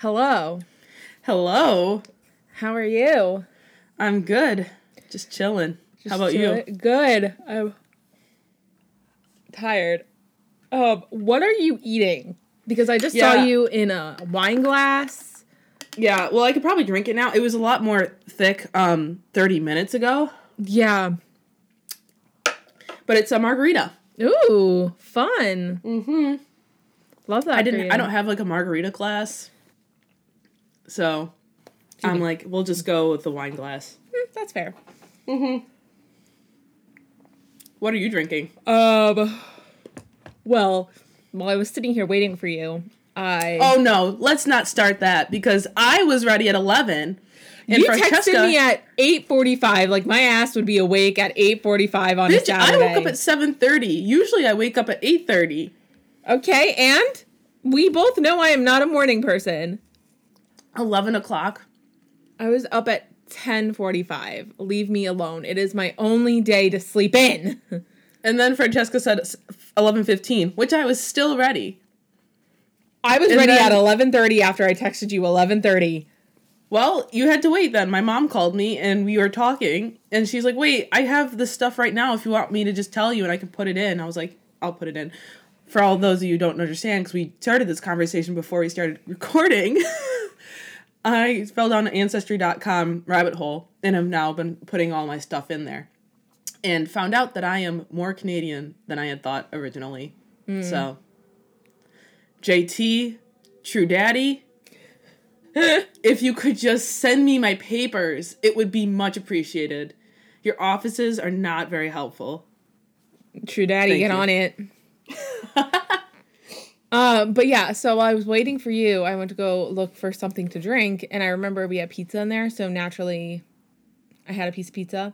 Hello. Hello. How are you? I'm good. Just chilling. How about you? Good. I'm tired. Um, what are you eating? Because I just saw you in a wine glass. Yeah, well, I could probably drink it now. It was a lot more thick um 30 minutes ago, Yeah. but it's a margarita. Ooh, fun. Mhm. Love that. I didn't. I don't have like a margarita glass. So, I'm like, we'll just go with the wine glass. Mm, That's fair. What are you drinking? Um. Well, while I was sitting here waiting for you, I Oh no, let's not start that because I was ready at 11. And you Francesca, texted me at eight forty five. Like my ass would be awake at eight forty five on a Bitch, I Saturday. woke up at 7:30. Usually I wake up at 8:30. okay, and we both know I am not a morning person. 11 o'clock. I was up at 10:45. Leave me alone. It is my only day to sleep in. And then Francesca said 11:15, which I was still ready. I was And ready then- at 11:30 after I texted you 11:30. Well, you had to wait then. My mom called me and we were talking and she's like, "Wait, I have this stuff right now if you want me to just tell you and I can put it in." I was like, "I'll put it in." For all those of you who don't understand cuz we started this conversation before we started recording. I fell down an ancestry.com rabbit hole and have now been putting all my stuff in there. And found out that I am more Canadian than I had thought originally. Hmm. So, JT, True Daddy, if you could just send me my papers, it would be much appreciated. Your offices are not very helpful. True daddy, Thank get you. on it. Um, but yeah, so while I was waiting for you, I went to go look for something to drink, and I remember we had pizza in there, so naturally, I had a piece of pizza,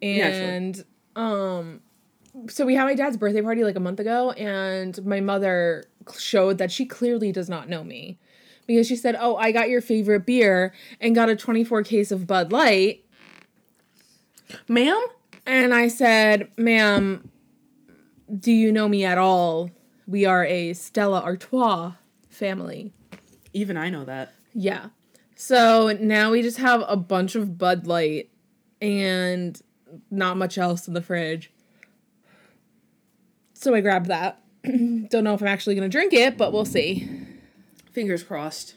and um, so we had my dad's birthday party like a month ago, and my mother showed that she clearly does not know me, because she said, "Oh, I got your favorite beer and got a twenty four case of Bud Light," Ma'am? and I said, "Ma'am, do you know me at all? We are a Stella Artois family." Even I know that. Yeah. So now we just have a bunch of Bud Light and not much else in the fridge. So I grabbed that. Don't know if I'm actually going to drink it, but we'll see. Fingers crossed.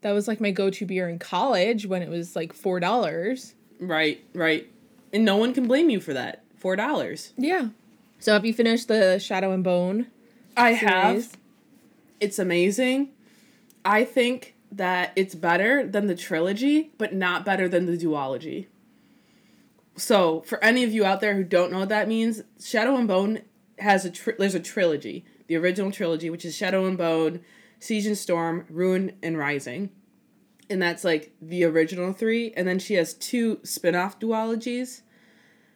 That was like my go to beer in college when it was like $4. Right, right. And no one can blame you for that. Four dollars. Yeah. So have you finished the Shadow and Bone? I series? have. It's amazing. I think that it's better than the trilogy, but not better than the duology. So, for any of you out there who don't know what that means, Shadow and Bone has a tri- there's a trilogy. The original trilogy, which is Shadow and Bone, Siege and Storm, Ruin and Rising. And that's like the original three. And then she has two spin-off duologies.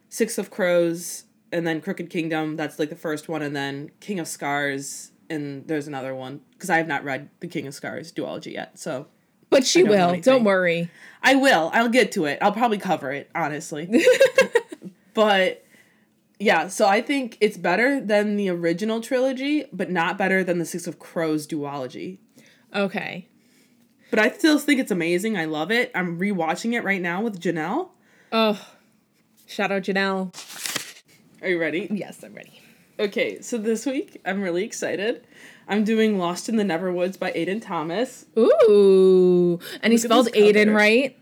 Six of Crows and then Crooked Kingdom, that's like the first one, and then King of Scars, and there's another one. Because I have not read the King of Scars duology yet. So But she don't will. Don't worry. I will. I'll get to it. I'll probably cover it, honestly. but yeah, so I think it's better than the original trilogy, but not better than the Six of Crows duology. Okay. But I still think it's amazing. I love it. I'm rewatching it right now with Janelle. Oh, shout out Janelle. Are you ready? Yes, I'm ready. Okay, so this week I'm really excited. I'm doing Lost in the Neverwoods by Aiden Thomas. Ooh. And he Look at spelled Aiden cover. right.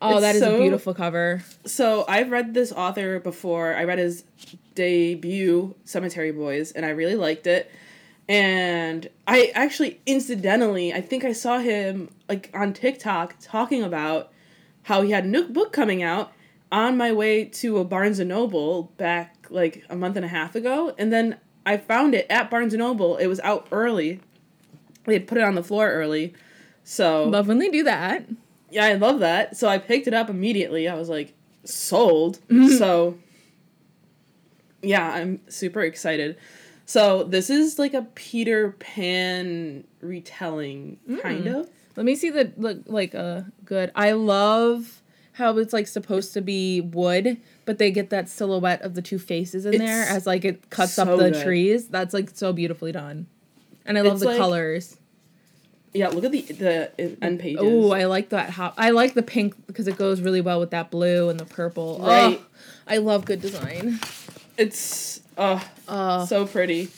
Oh, It's that is a beautiful cover. So I've read this author before. I read his debut, Cemetery Boys, and I really liked it. And I actually, incidentally, I think I saw him like on TikTok talking about how he had a new book coming out on my way to a Barnes and Noble back like a month and a half ago, and then I found it at Barnes and Noble. It was out early. They had put it on the floor early, so Love when they do that. yeah, I love that. So I picked it up immediately. I was like, sold. Mm-hmm. So yeah, I'm super excited. So this is like a Peter Pan retelling, kind mm. of. Let me see the look like a good. I love how it's like supposed to be wood, but they get that silhouette of the two faces in there as like it cuts up the good. trees. That's like so beautifully done. And I love It's the like- colors. Yeah, look at the the end pages. Oh, I like that hop. I like the pink because it goes really well with that blue and the purple. Right. Oh, I love good design. It's oh Uh, so pretty.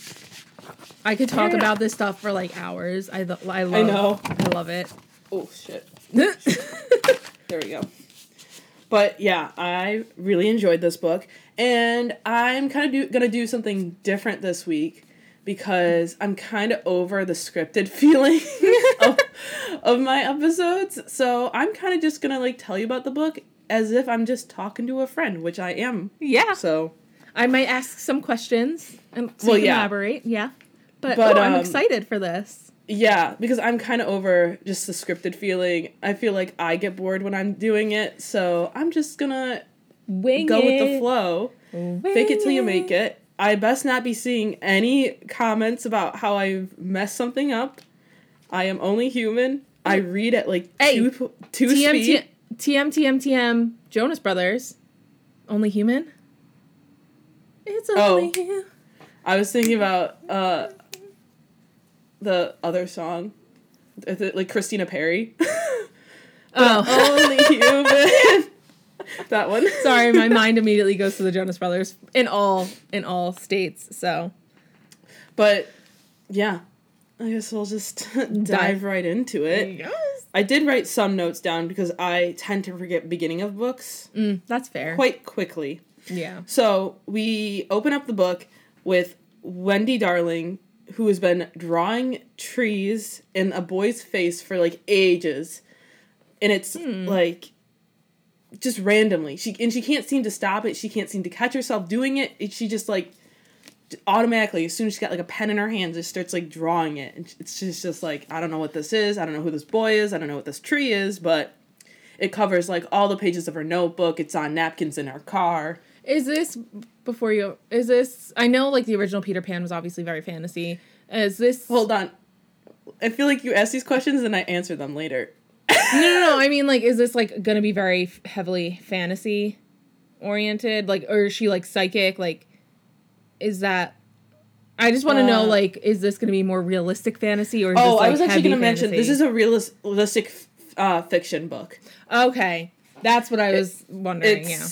I could talk Yeah. about this stuff for like hours. I th- I love. I know. I love it. Oh shit. There we go. But yeah, I really enjoyed this book, and I'm kind of do- gonna do something different this week because I'm kind of over the scripted feeling of, of my episodes. So I'm kind of just gonna like tell you about the book as if I'm just talking to a friend, which I am. yeah. So I might ask some questions and so Well, yeah. elaborate. Yeah. But, But, oh, I'm um, excited for this. Yeah, because I'm kind of over just the scripted feeling. I feel like I get bored when I'm doing it, so I'm just gonna Wing go with the flow. Fake it till you make it. I best not be seeing any comments about how I've messed something up. I am only human. I read at like Hey, two two TM, speed. TM, TM, TM, Jonas Brothers. Only human? It's Oh. only you. I was thinking about uh the other song, Is it, like Christina Perri. Oh, only human. that one. sorry, my mind immediately goes to the Jonas Brothers in all in all states. So But yeah, I guess we'll just dive right into it. yes. I did write some notes down because I tend to forget beginning of books Mm, that's fair. quite quickly. Yeah. So we open up the book with Wendy Darling, who has been drawing trees in a boy's face for like ages. And it's hmm. like just randomly. She and she can't seem to stop it. She can't seem to catch herself doing it. she just like automatically, as soon as she's got like a pen in her hand, just starts like drawing it. And it's just just like, I don't know what this is. I don't know who this boy is. I don't know what this tree is, but it covers like all the pages of her notebook. It's on napkins in her car. Is this before you? Is this? I know, like the original Peter Pan was obviously very fantasy. Is this? Hold on. I feel like you ask these questions and I answer them later. no, no, no. I mean, like, is this like gonna be very f- heavily fantasy oriented? Like, or is she like psychic? Like, is that? I just want to know, Uh, like, is this gonna be more realistic fantasy or? Is Oh, this, like, I was actually going to mention this is a realis- realistic uh, fiction book. okay. That's what I was wondering. Yeah.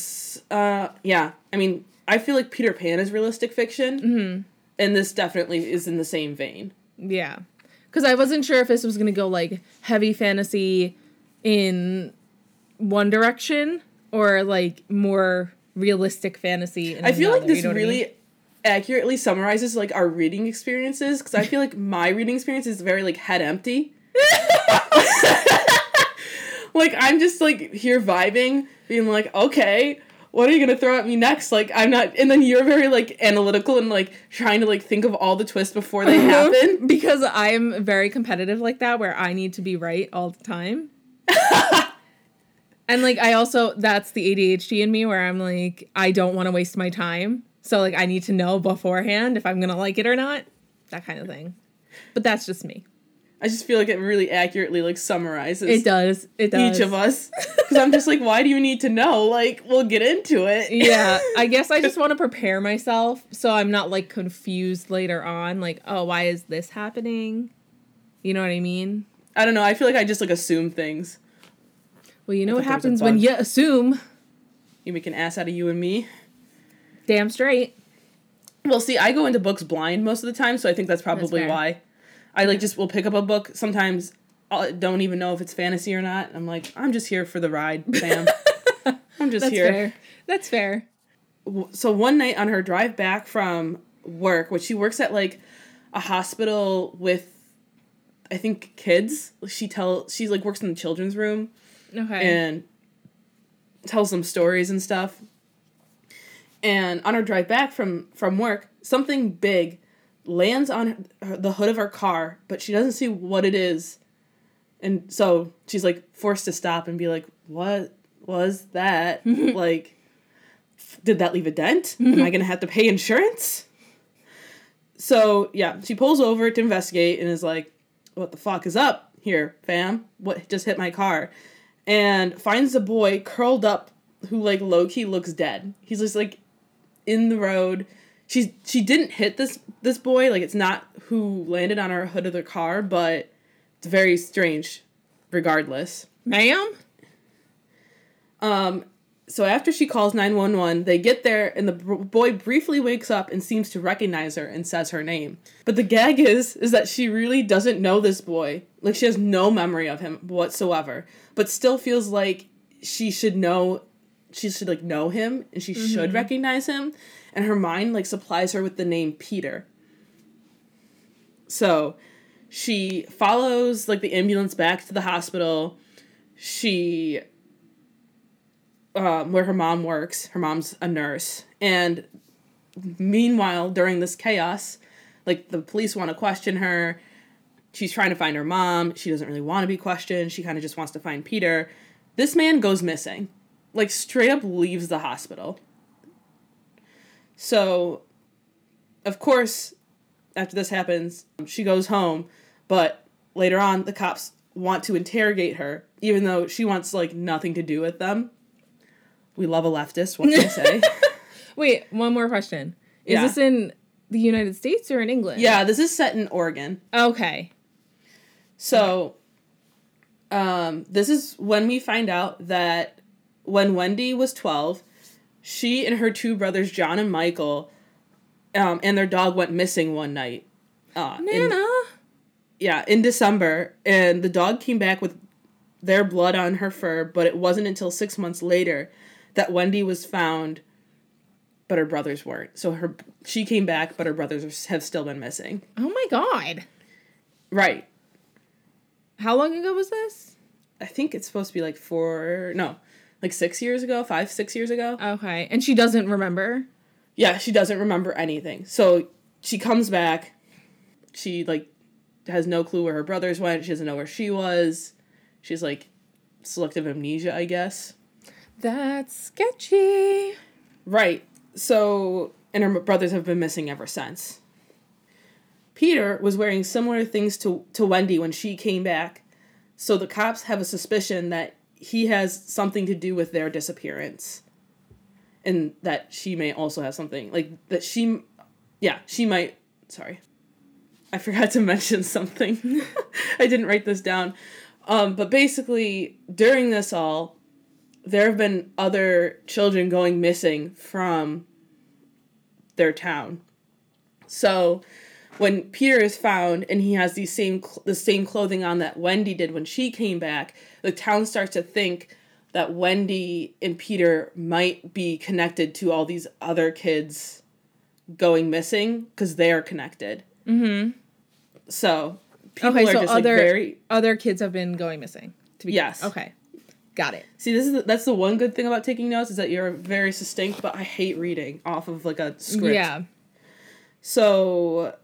Uh yeah. I mean, I feel like Peter Pan is realistic fiction. Mm-hmm. And this definitely is in the same vein. Yeah. Because I wasn't sure if this was going to go like heavy fantasy in one direction or like more realistic fantasy. In I feel like another, you this know what I really mean? accurately summarizes like our reading experiences because I feel like my reading experience is very like head empty. like I'm just like here vibing, being like, okay, what are you gonna throw at me next? Like I'm not, and then you're very like analytical and like trying to like think of all the twists before they uh-huh. happen. because I'm very competitive like that, where I need to be right all the time. and like I also that's the ADHD in me where I'm like I don't want to waste my time, so like I need to know beforehand if I'm gonna like it or not, that kind of thing. But that's just me. I just feel like it really accurately like summarizes It does. It does. each of us because I'm just like, why do you need to know? Like, we'll get into it. yeah, I guess I just want to prepare myself so I'm not like confused later on. Like, oh, why is this happening? You know what I mean? I don't know. I feel like I just like assume things. Well, you know what thought there was happens when you assume. You make an ass out of you and me. Damn straight. Well, see, I go into books blind most of the time, so I think that's probably fair. why. I like just will pick up a book. Sometimes I don't even know if it's fantasy or not. I'm like, I'm just here for the ride, fam. I'm just here. That's here. fair. That's fair. So one night on her drive back from work, which she works at like a hospital with, I think kids. She tell she's like works in the children's room Okay. and tells them stories and stuff. And on her drive back from from work, something big lands on her, the hood of her car, but she doesn't see what it is. And so she's like forced to stop and be like, "What was that? like did that leave a dent? Am I going to have to pay insurance?" So, yeah, she pulls over to investigate and is like, "What the fuck is up here, fam? What just hit my car?" and finds a boy curled up who like low key looks dead. He's just like in the road. She's she didn't hit this this boy, like it's not who landed on her hood of the car, but It's very strange, regardless. Ma'am? Um, so after she calls 911, they get there and the boy briefly wakes up and seems to recognize her and says her name. But the gag is is that she really doesn't know this boy. Like she has no memory of him whatsoever, but still feels like she should know she should like know him and she mm-hmm. should recognize him and her mind like supplies her with the name Peter. So, she follows like the ambulance back to the hospital. She um, where her mom works. Her mom's a nurse. And meanwhile, during this chaos, like the police want to question her. She's trying to find her mom. She doesn't really want to be questioned. She kind of just wants to find Peter. This man goes missing. Like straight up leaves the hospital. So, of course, after this happens, she goes home, but later on the cops want to interrogate her even though she wants like nothing to do with them. We love a leftist. What can I say? Wait, one more question. Is yeah. this in the United States or in England? Yeah, this is set in Oregon. Okay. So, um, this is when we find out that when Wendy was 12, she and her two brothers, John and Michael, um, and their dog went missing one night. Uh, Nana. In, yeah, in December, and the dog came back with their blood on her fur, but it wasn't until six months later that Wendy was found, but her brothers weren't. So her she came back, but her brothers have still been missing. Oh my god! Right. How long ago was this? I think it's supposed to be like four. No, like six years ago, five, six years ago. Okay, and she doesn't remember. Yeah, she doesn't remember anything. So she comes back. She like has no clue where her brothers went. She doesn't know where she was. She's like selective amnesia, I guess. That's sketchy. Right. So, and her brothers have been missing ever since. Peter was wearing similar things to, to Wendy when she came back. So the cops have a suspicion that he has something to do with their disappearance. And that she may also have something. Like, that she. Yeah, she might. Sorry. I forgot to mention something. I didn't write this down. Um, but basically, during this all, there have been other children going missing from their town. So when Peter is found and he has these same the same clothing on that Wendy did when she came back, the town starts to think that Wendy and Peter might be connected to all these other kids going missing because they are connected. Mm-hmm. So people okay, so just other, like very other kids have been going missing. To be yes. Okay. Got it. See, this is the, that's the one good thing about taking notes is that you're very succinct, but I hate reading off of like a script. Yeah. So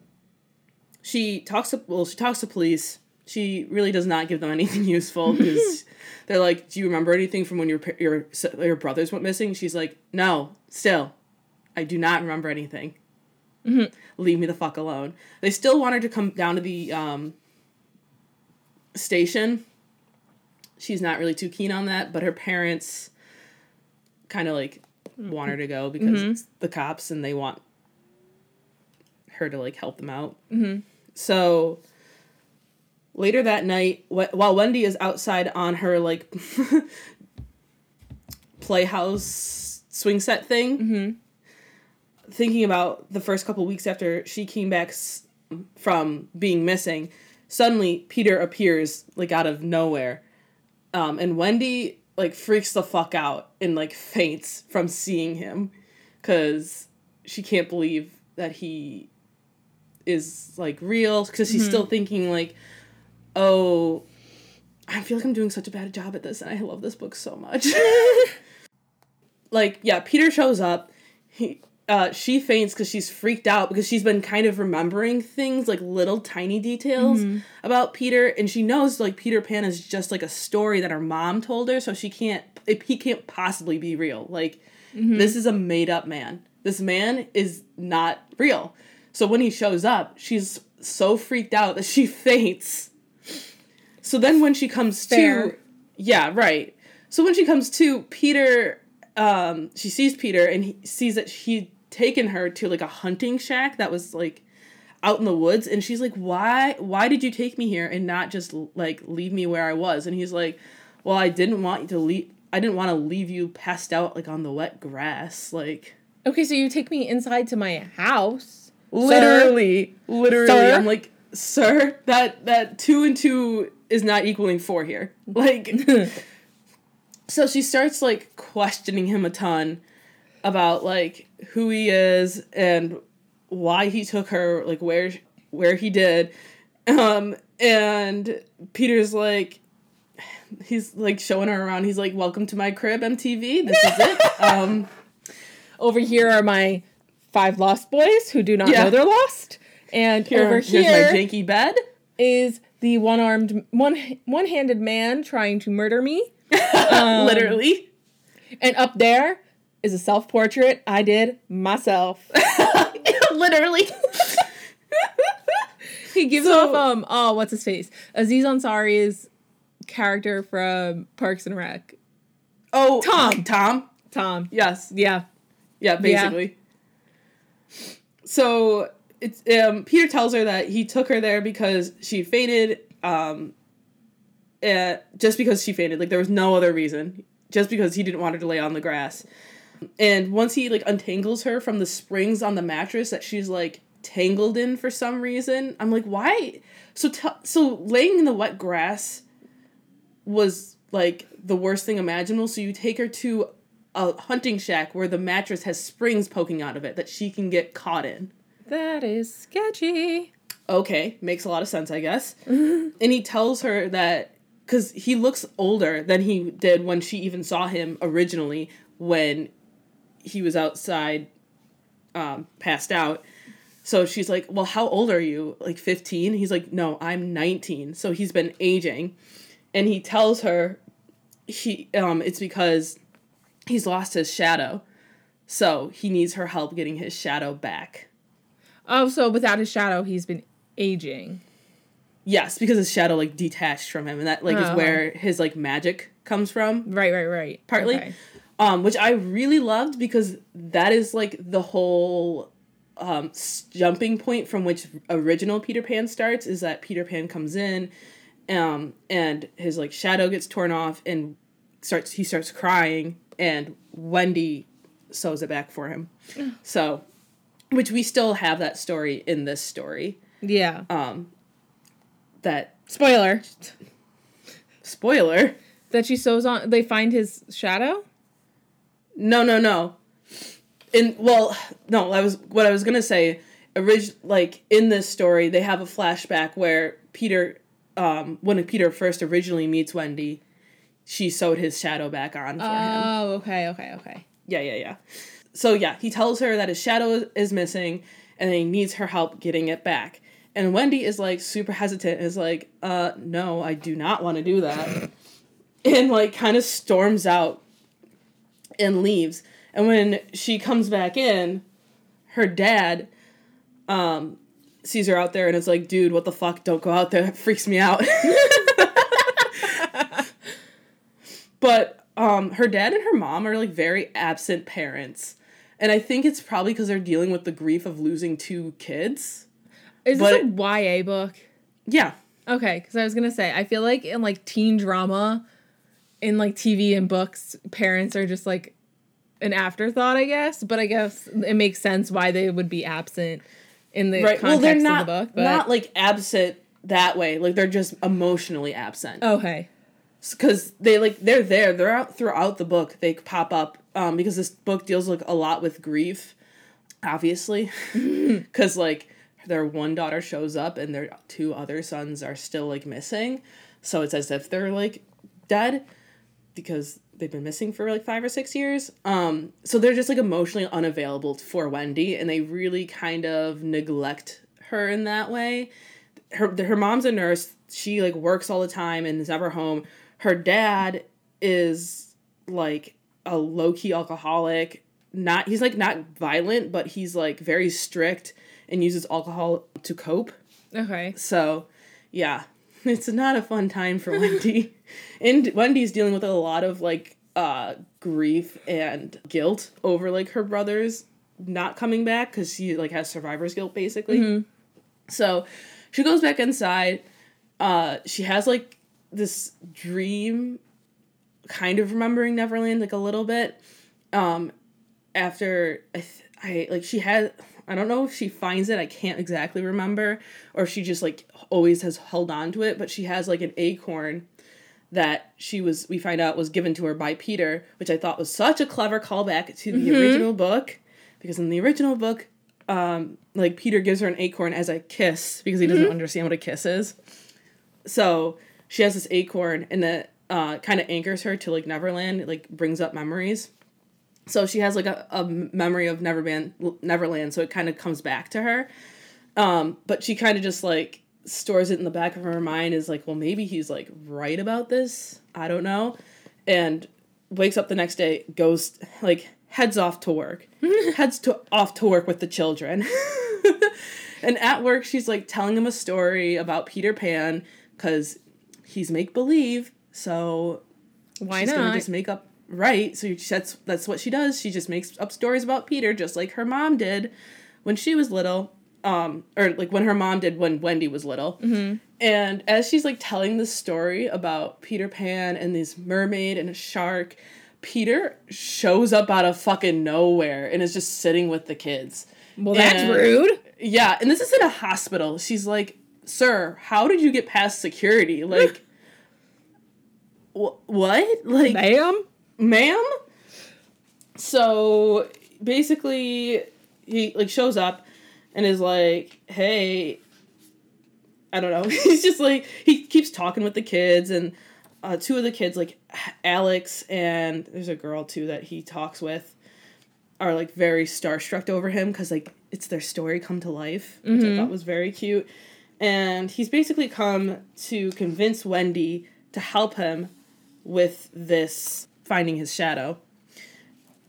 she talks to well, she talks to police. She really does not give them anything useful because they're like, "Do you remember anything from when your your your brothers went missing?" She's like, "No, still, I do not remember anything. Mm-hmm. Leave me the fuck alone." They still want her to come down to the um, station she's not really too keen on that, but her parents kind of like want her to go because mm-hmm. it's the cops and they want her to like help them out. Mm-hmm. So later that night, wh- while Wendy is outside on her like playhouse swing set thing, mm-hmm. thinking about the first couple weeks after she came back s- from being missing, suddenly Peter appears like out of nowhere um, and Wendy like freaks the fuck out and like faints from seeing him because she can't believe that he is like real because she's mm-hmm. still thinking like oh i feel like i'm doing such a bad job at this and i love this book so much like yeah peter shows up he uh, she faints because she's freaked out because she's been kind of remembering things like little tiny details mm-hmm. about Peter, and she knows like Peter Pan is just like a story that her mom told her, so she can't he can't possibly be real. Like mm-hmm. this is a made up man. This man is not real. So when he shows up, she's so freaked out that she faints. So then when she comes Fair. to yeah, right. So when she comes to Peter um she sees Peter and he sees that he taken her to like a hunting shack that was like out in the woods and she's like why why did you take me here and not just like leave me where i was and he's like well i didn't want you to leave i didn't want to leave you passed out like on the wet grass like Okay, so you take me inside to my house. literally literally Sir? i'm like sir that that two and two is not equaling four here. Like so she starts like questioning him a ton about like who he is and why he took her like where where he did. Um and peter's like he's like showing her around. He's like welcome to my crib mtv this is it. Um Over here are my five lost boys who do not Yeah. know they're lost. And here, over here's my janky bed is the one-armed one one-handed man trying to murder me. Um, literally And up there is a self-portrait I did myself. literally He gives So- off um oh what's his face? Aziz Ansari's character from Parks and Rec. oh Tom. tom Tom. yes Yeah. Yeah, basically. So it's um Peter tells her that he took her there because she fainted um uh, just because she fainted. Like there was no other reason. Just because he didn't want her to lay on the grass. And once he like untangles her from the springs on the mattress that she's like tangled in for some reason i'm like why? So t- so laying in the wet grass was like the worst thing imaginable. So you take her to a hunting shack where the mattress has springs poking out of it that she can get caught in That is sketchy. okay, makes a lot of sense, I guess. and he tells her that because he looks older than he did when she even saw him originally when he was outside, um, passed out. So she's like, Well, how old are you? Like 15? He's like, No, I'm 19. So he's been aging. And he tells her he um it's because he's lost his shadow. So he needs her help getting his shadow back. Oh, so without his shadow, he's been aging. Yes, because his shadow like detached from him, and that like is where his like magic comes from. Right, right, right. Partly. Okay. Um, which I really loved because that is like the whole um, s- jumping point from which original Peter Pan starts is that Peter Pan comes in, um, and his like shadow gets torn off and starts he starts crying, and Wendy sews it back for him. so, which we still have that story in this story. Yeah. Um, that Spoiler. spoiler. That she sews on. They find his shadow. No, no, no. In well, no, I was what I was gonna say. Orig- like in this story, they have a flashback where Peter, um, when Peter first originally meets Wendy, she sewed his shadow back on for him. Oh, okay, okay, okay. Yeah, yeah, yeah. So yeah, he tells her that his shadow is- is missing, and he needs her help getting it back. And Wendy is like super hesitant, is like, uh, no, I do not want to do that. and like kind of storms out and leaves. And when she comes back in, her dad um sees her out there and is like, dude, what the fuck? Don't go out there. It freaks me out. but um her dad and her mom are like very absent parents. And I think it's probably because they're dealing with the grief of losing two kids. Is But- this a YA book? Yeah. Okay, because I was gonna say I feel like in like teen drama, in like TV and books, parents are just like an afterthought, I guess. But I guess it makes sense why they would be absent in the Right. Well, they're not of the book. But not like absent that way. Like they're just emotionally absent. okay, because they like they're there they're out throughout the book they pop up um because this book deals like a lot with grief obviously. Because like their one daughter shows up and their two other sons are still like missing. So it's as if they're like dead because they've been missing for like five or six years. Um so they're just like emotionally unavailable for wendy and they really kind of neglect her in that way. Her her mom's a nurse. She like works all the time and is never home. Her dad is like a low key alcoholic. Not he's like not violent, but he's like very strict and uses alcohol to cope. okay, So, yeah, it's not a fun time for Wendy. and Wendy's dealing with a lot of like uh grief and guilt over like her brothers not coming back cuz she like has survivor's guilt basically. So she goes back inside. Uh, she has like this dream, kind of remembering Neverland like a little bit. Um, after I, th- I like she had I don't know if she finds it, I can't exactly remember, or if she just like always has held on to it, but she has like an acorn that she was we find out was given to her by Peter, which I thought was such a clever callback to the mm-hmm. original book. Because in the original book, um, like Peter gives her an acorn as a kiss because he doesn't mm-hmm. understand what a kiss is. So she has this acorn and that uh, kind of anchors her to like Neverland, it, like brings up memories. So she has like a, a memory of Neverland, Neverland, so it kind of comes back to her. Um, but she kind of just like stores it in the back of her mind is like, well, maybe he's like right about this. I don't know. And wakes up the next day, goes like heads off to work, heads to off to work with the children. and at work, she's like telling him a story about Peter Pan because he's make believe. So why not just make up right? So that's that's what she does. She just makes up stories about Peter, just like her mom did when she was little, um, or like when her mom did when Wendy was little. Mm-hmm. And as she's like telling the story about Peter Pan and this mermaid and a shark, Peter shows up out of fucking nowhere and is just sitting with the kids. Well, that's and, rude. Yeah, and this is in a hospital. She's like, "Sir, how did you get past security? Like, what? Like, ma'am, ma'am?" So basically, he like shows up and is like, "Hey." I don't know. He's just like he keeps talking with the kids and uh, two of the kids, like Alex and there's a girl too that he talks with, are like very starstruck over him because like it's their story come to life, which mm-hmm. I thought was very cute. And he's basically come to convince Wendy to help him with this finding his shadow.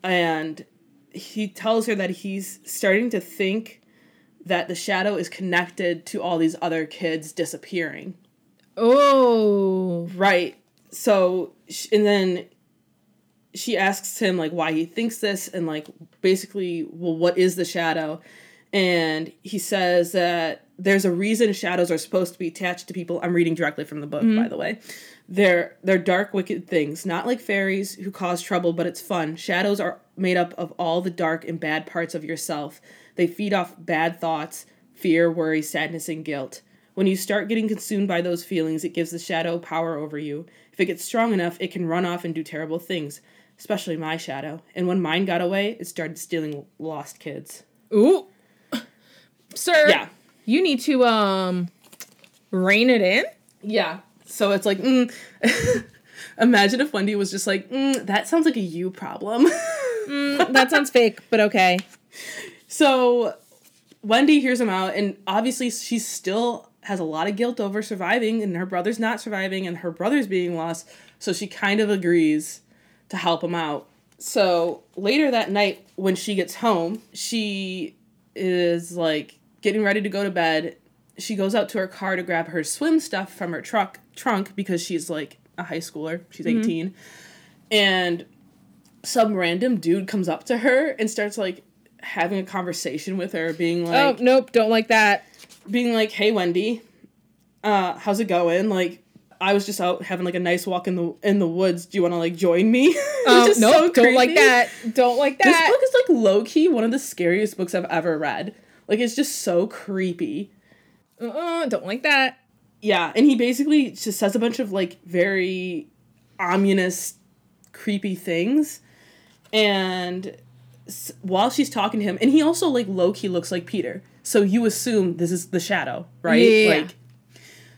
And he tells her that he's starting to think that the shadow is connected to all these other kids disappearing. Oh. Right so and then she asks him like why he thinks this and like basically well what is the shadow and he says that there's a reason shadows are supposed to be attached to people i'm reading directly from the book mm-hmm. by the way they're they're dark wicked things not like fairies who cause trouble but it's fun shadows are made up of all the dark and bad parts of yourself they feed off bad thoughts fear worry sadness and guilt when you start getting consumed by those feelings, it gives the shadow power over you. If it gets strong enough, it can run off and do terrible things, especially my shadow. And when mine got away, it started stealing lost kids. Ooh. Sir. Yeah. You need to um rein it in? Yeah. So it's like, mm. imagine if Wendy was just like, mm, that sounds like a you problem. mm, that sounds fake, but okay. So Wendy hears him out, and obviously she's still has a lot of guilt over surviving and her brother's not surviving and her brother's being lost. So she kind of agrees to help him out. So later that night, when she gets home, she is like getting ready to go to bed. She goes out to her car to grab her swim stuff from her truck trunk because she's like a high schooler. She's mm-hmm. 18. And some random dude comes up to her and starts like having a conversation with her, being oh, like, "Oh, nope, don't like that." being like, "Hey, Wendy, uh, how's it going?" Like, I was just out having like a nice walk in the in the woods. Do you want to like join me? Um, no, so don't like that. Don't like that. This book is like low key one of the scariest books I've ever read. Like, it's just so creepy. Uh, don't like that. Yeah, and he basically just says a bunch of like very ominous, creepy things, and while she's talking to him, and he also like low key looks like Peter. So you assume this is the shadow, right? Yeah. Like,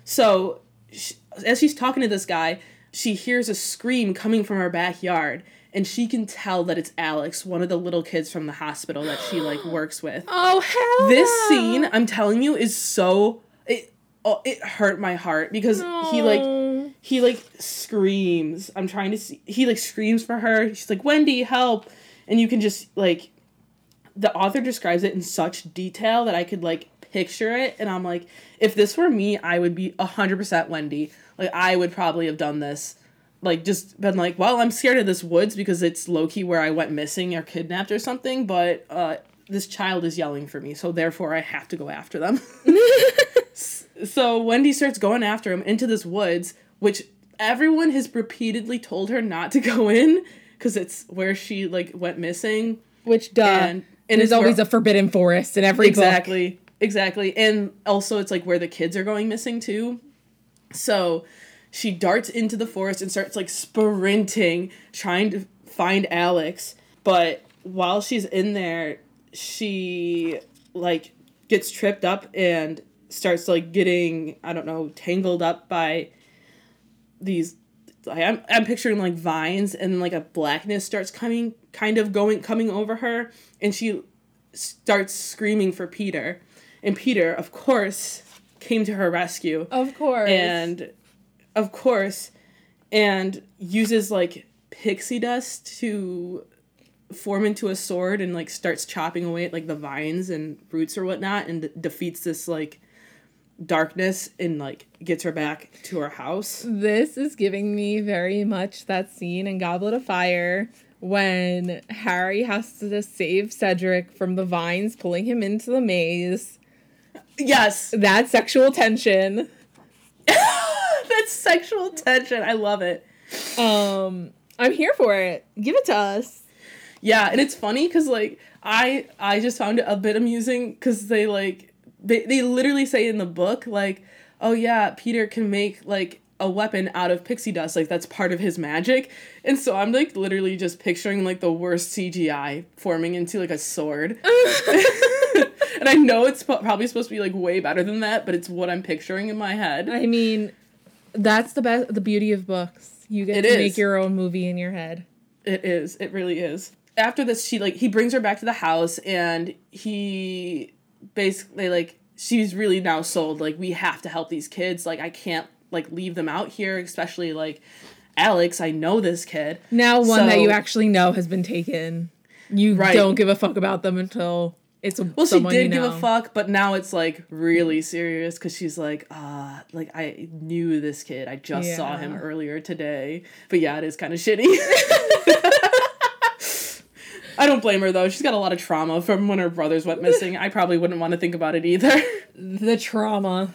so she, as she's talking to this guy, she hears a scream coming from her backyard, and she can tell that it's Alex, one of the little kids from the hospital that she like works with. Oh hell! This no. scene, I'm telling you, is so it. Oh, it hurt my heart because no. he like he like screams. I'm trying to see. He like screams for her. She's like, "Wendy, help!" And you can just like the author describes it in such detail that I could like picture it and I'm like if this were me I would be 100% Wendy like I would probably have done this like just been like well I'm scared of this woods because it's low key where I went missing or kidnapped or something but uh this child is yelling for me, so therefore I have to go after them. so Wendy starts going after him into this woods, which everyone has repeatedly told her not to go in because it's where she like went missing. Which duh. And, and there's always where, a forbidden forest in every exactly, book. Exactly. And also it's like where the kids are going missing too. So she darts into the forest and starts like sprinting, trying to find Alex. But while she's in there, she like gets tripped up and starts like getting I don't know tangled up by these I'm I'm picturing like vines and like a blackness starts coming kind of going coming over her. And she starts screaming for Peter. And Peter of course came to her rescue. Of course. And of course and uses like pixie dust to form into a sword and like starts chopping away at like the vines and roots or whatnot and d- defeats this like darkness and like gets her back to her house. This is giving me very much that scene in Goblet of Fire when Harry has to save Cedric from the vines pulling him into the maze. Yes. That sexual tension. That's sexual tension. I love it. Um I'm here for it. Give it to us. Yeah, and it's funny cuz like I I just found it a bit amusing cuz they like they they literally say in the book like, "Oh yeah, Peter can make like a weapon out of pixie dust. Like that's part of his magic." And so I'm like literally just picturing like the worst CGI forming into like a sword. and I know it's probably supposed to be like way better than that, but it's what I'm picturing in my head. I mean, that's the best the beauty of books. You get it to is. make your own movie in your head. It is. It really is. After this, she like he brings her back to the house and he basically like she's really now sold like we have to help these kids like i can't like leave them out here especially like alex i know this kid now one so, that you actually know has been taken you right. don't give a fuck about them until it's a, well she did give a fuck but now it's like really serious because she's like uh like i knew this kid i just yeah. saw him earlier today but yeah it is kind of shitty I don't blame her though. She's got a lot of trauma from when her brothers went missing. I probably wouldn't want to think about it either. The trauma.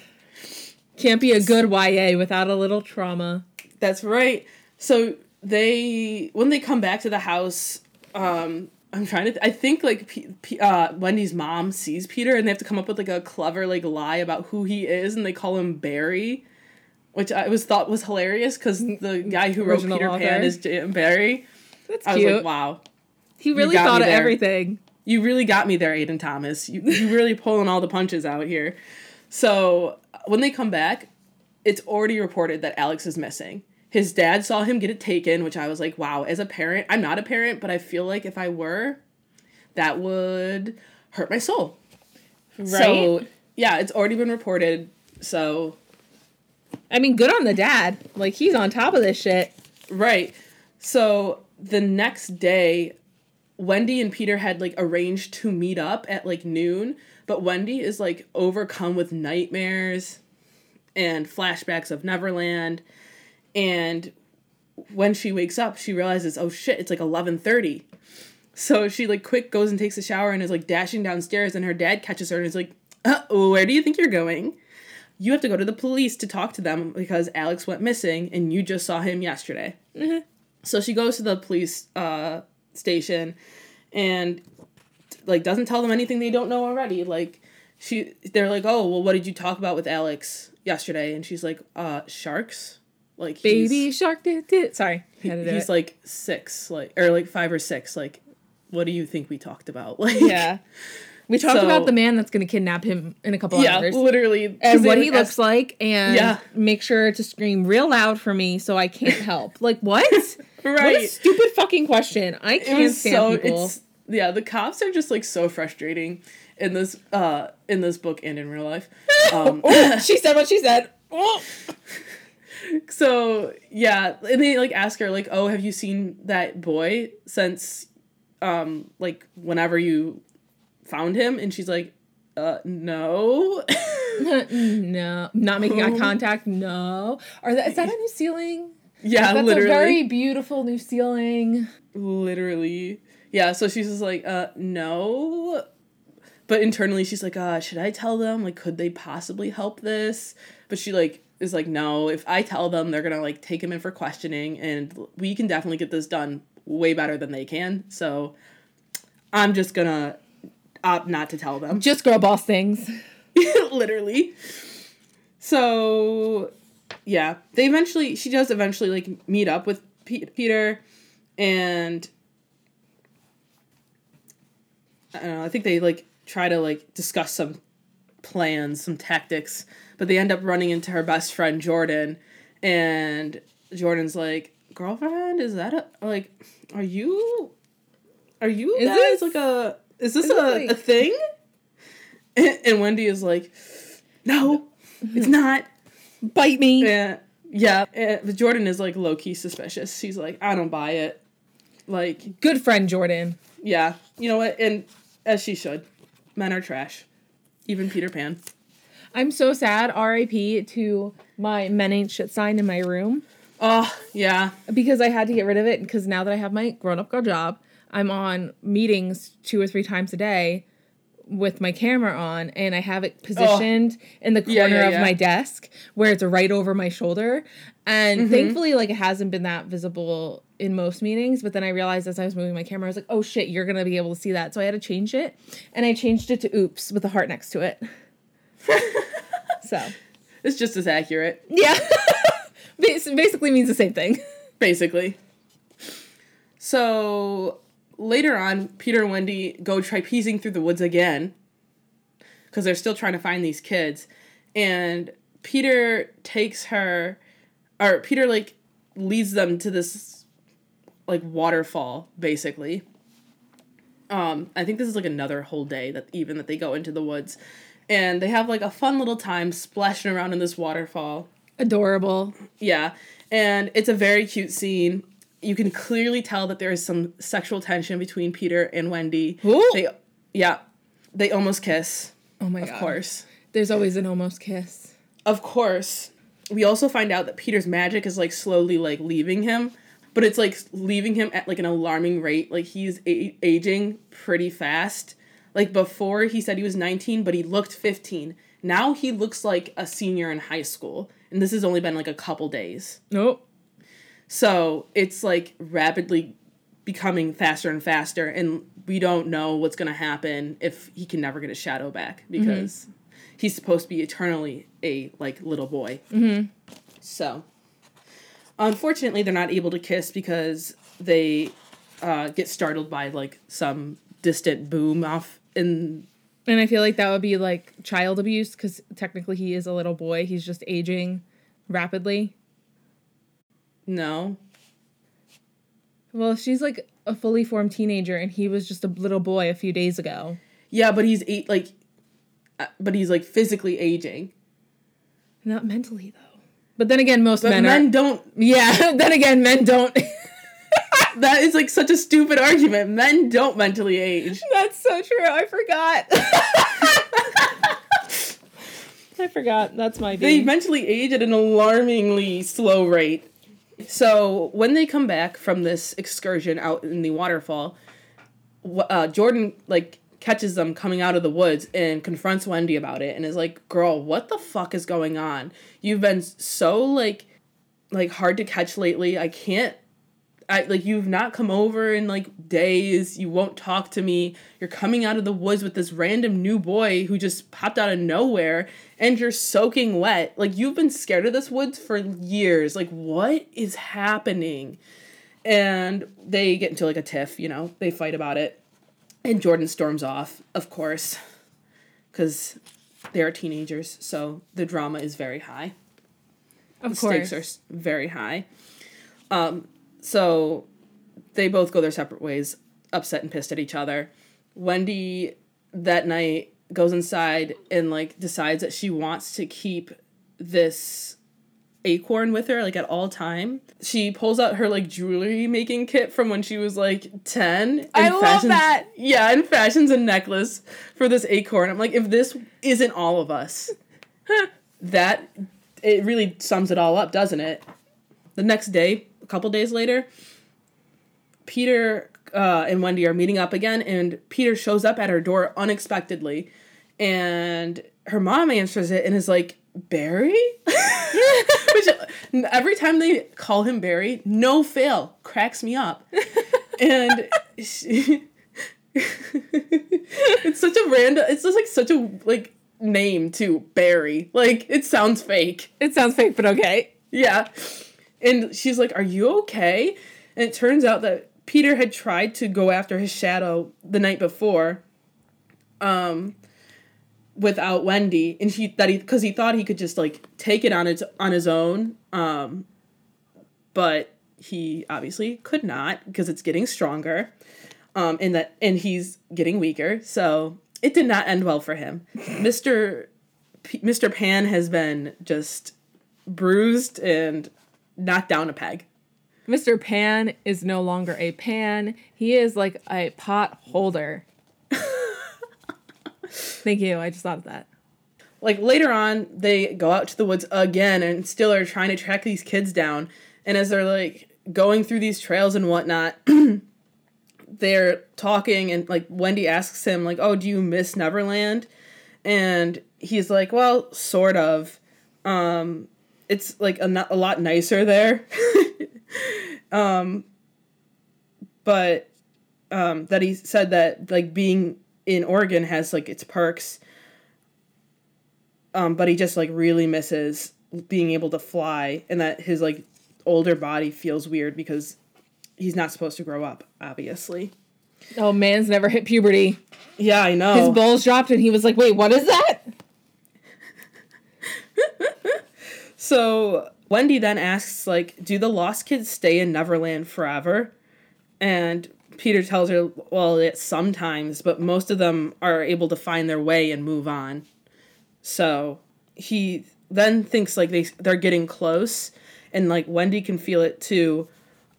Can't be a good YA without a little trauma. That's right. So they when they come back to the house, um, I'm trying to. Th- I think like P- P- uh, Wendy's mom sees Peter, and they have to come up with like a clever like lie about who he is, and they call him Barry, which I was thought was hilarious because the guy who wrote Peter author. Pan is J.M. Barrie. That's I cute. was like, wow, he really thought of everything. You really got me there, Aiden Thomas. You you really pulling all the punches out here. So when they come back, it's already reported that Alex is missing. His dad saw him get it taken, which I was like, wow, as a parent, I'm not a parent, but I feel like if I were, that would hurt my soul. Right. So yeah, it's already been reported. So I mean, good on the dad. Like he's on top of this shit. Right. So the next day, Wendy and Peter had like arranged to meet up at like noon, but Wendy is like overcome with nightmares and flashbacks of Neverland. And when she wakes up, she realizes, oh shit, it's like 11:30. So she like quick goes and takes a shower and is like dashing downstairs and her dad catches her and is like, uh, "Where do you think you're going?" You have to go to the police to talk to them because Alex went missing and you just saw him yesterday. Mm-hmm. So she goes to the police uh, station and like doesn't tell them anything they don't know already like she they're like oh well what did you talk about with alex yesterday and she's like uh sharks like baby shark did, did. sorry he, he's it. like six like or like five or six like what do you think we talked about like yeah we talked so, about the man that's going to kidnap him in a couple yeah, hours. literally. And what he looks like, and yeah. make sure to scream real loud for me so I can't help. like, what? right. What a stupid fucking question. I can't stand so, people. It's, yeah, the cops are just like so frustrating in this uh in this book and in real life. Um, oh, she said what she said. Oh. So yeah, and they like ask her like, "Oh, have you seen that boy since um like whenever you found him?" And she's like, "Uh, no." no, not making eye contact. No, or that, is that a new ceiling? Yeah, that's literally. a very beautiful new ceiling. Literally. Yeah, so she's just like, uh, no. but internally she's like, uh, should I tell them? Like, could they possibly help this? But she like is like, no, if I tell them, they're gonna like take him in for questioning, and we can definitely get this done way better than they can. So I'm just gonna opt not to tell them. Just girl boss things. Literally. So yeah, they eventually she does eventually like meet up with P- Peter and I don't know, I think they like try to like discuss some plans, some tactics, but they end up running into her best friend Jordan and Jordan's like, "Girlfriend, is that a like are you are you Is guys this- like a is this is a, like- a thing?" And, and Wendy is like, "No, it's not." Bite me. Yeah, yeah. eh, But Jordan is like low key suspicious. She's like, I don't buy it. Like, Good friend Jordan. yeah, you know what? And as she should, men are trash. Even Peter Pan. I'm so sad. R.I.P. to my men ain't shit sign in my room Oh yeah, because I had to get rid of it because now that I have my grown up girl job, I'm on meetings two or three times a day with my camera on and I have it oh. positioned in the corner Yeah, yeah, of yeah. my desk where it's right over my shoulder. And mm-hmm. thankfully, like it hasn't been that visible in most meetings. But then I realized as I was moving my camera, I was like, oh shit, you're gonna be able to see that. So I had to change it. And I changed it to oops with a heart next to it. So it's just as accurate, yeah. Bas- Basically means the same thing. basically. So later on, Peter and Wendy go trapezing through the woods again because they're still trying to find these kids, and Peter takes her, or Peter like leads them to this like waterfall basically. Um, I think this is like another whole day that even that they go into the woods, and they have like a fun little time splashing around in this waterfall. Adorable. Yeah, and it's a very cute scene. You can clearly tell that there is some sexual tension between Peter and Wendy. Ooh. They, yeah, they almost kiss. Oh my Of god. course, There's always an almost kiss. of course. We also find out that Peter's magic is like slowly like leaving him, but it's like leaving him at like an alarming rate. Like he's a- aging pretty fast. Like before, he said he was 19, but he looked 15. Now he looks like a senior in high school, and this has only been like a couple days. Nope. So it's like rapidly becoming faster and faster, and we don't know what's gonna happen if he can never get his shadow back because he's supposed to be eternally a like little boy. Mm-hmm. So unfortunately, they're not able to kiss because they uh, get startled by like some distant boom off in. And I feel like that would be like child abuse because technically he is a little boy. He's just aging rapidly. No, Well, she's like a fully formed teenager and he was just a little boy a few days ago. yeah, but he's eight like, uh, but he's like physically aging. Not mentally though. But then again, most But men, men are. don't Yeah. Then again, men don't. That is like such a stupid argument. Men don't mentally age. That's so true. I forgot. I forgot. That's my They being. mentally age at an alarmingly slow rate. So when they come back from this excursion out in the waterfall, uh, Jordan like catches them coming out of the woods and confronts Wendy about it and is like, "Girl, what the fuck is going on? You've been so like like hard to catch lately. I can't I like you've not come over in like days. You won't talk to me. You're coming out of the woods with this random new boy who just popped out of nowhere and you're soaking wet. Like you've been scared of this woods for years. Like what is happening? And they get into like a tiff, you know. They fight about it. And Jordan storms off, of course, cuz they're teenagers, so the drama is very high of stakes course. are very high. Um, so they both go their separate ways, upset and pissed at each other. Wendy that night goes inside and like decides that she wants to keep this acorn with her like at all time. She pulls out her like jewelry making kit from when she was like 10 and I love fashions- that. Yeah, and fashions a necklace for this acorn. I'm like if this isn't all of us. that it really sums it all up, doesn't it? The next day, couple days later, Peter uh, and Wendy are meeting up again, and Peter shows up at her door unexpectedly, and her mom answers it and is like, Barry? Which every time they call him Barry, no fail, cracks me up. and she, it's such a random, it's just like such a like name too, Barry. Like it sounds fake. It sounds fake, but okay. Yeah. And she's like, Are you okay? And it turns out that Peter had tried to go after his shadow the night before. Um without Wendy and he that he cuz he thought he could just like take it on its on his own um but he obviously could not because it's getting stronger um and that and he's getting weaker so it did not end well for him Mr. P- Mr. Pan has been just bruised and knocked down a peg Mr. Pan is no longer a pan. He is like a pot holder. Thank you. I just thought of that. Like later on, they go out to the woods again and still are trying to track these kids down. And as they're like going through these trails and whatnot, they're talking and like Wendy asks him like, "Oh, do you miss Neverland?" And he's like, "Well, sort of. Um, it's like a, a lot nicer there." um, but um, that he said that like being in Oregon has like its perks. Um, but he just like really misses being able to fly, and that his like older body feels weird because he's not supposed to grow up, obviously. Oh, man's never hit puberty. Yeah, I know. His balls dropped, and he was like, "Wait, what is that?" So Wendy then asks, like, do the lost kids stay in Neverland forever? And Peter tells her, well, it's sometimes, but most of them are able to find their way and move on. So he then thinks like they they're getting close, and like Wendy can feel it too,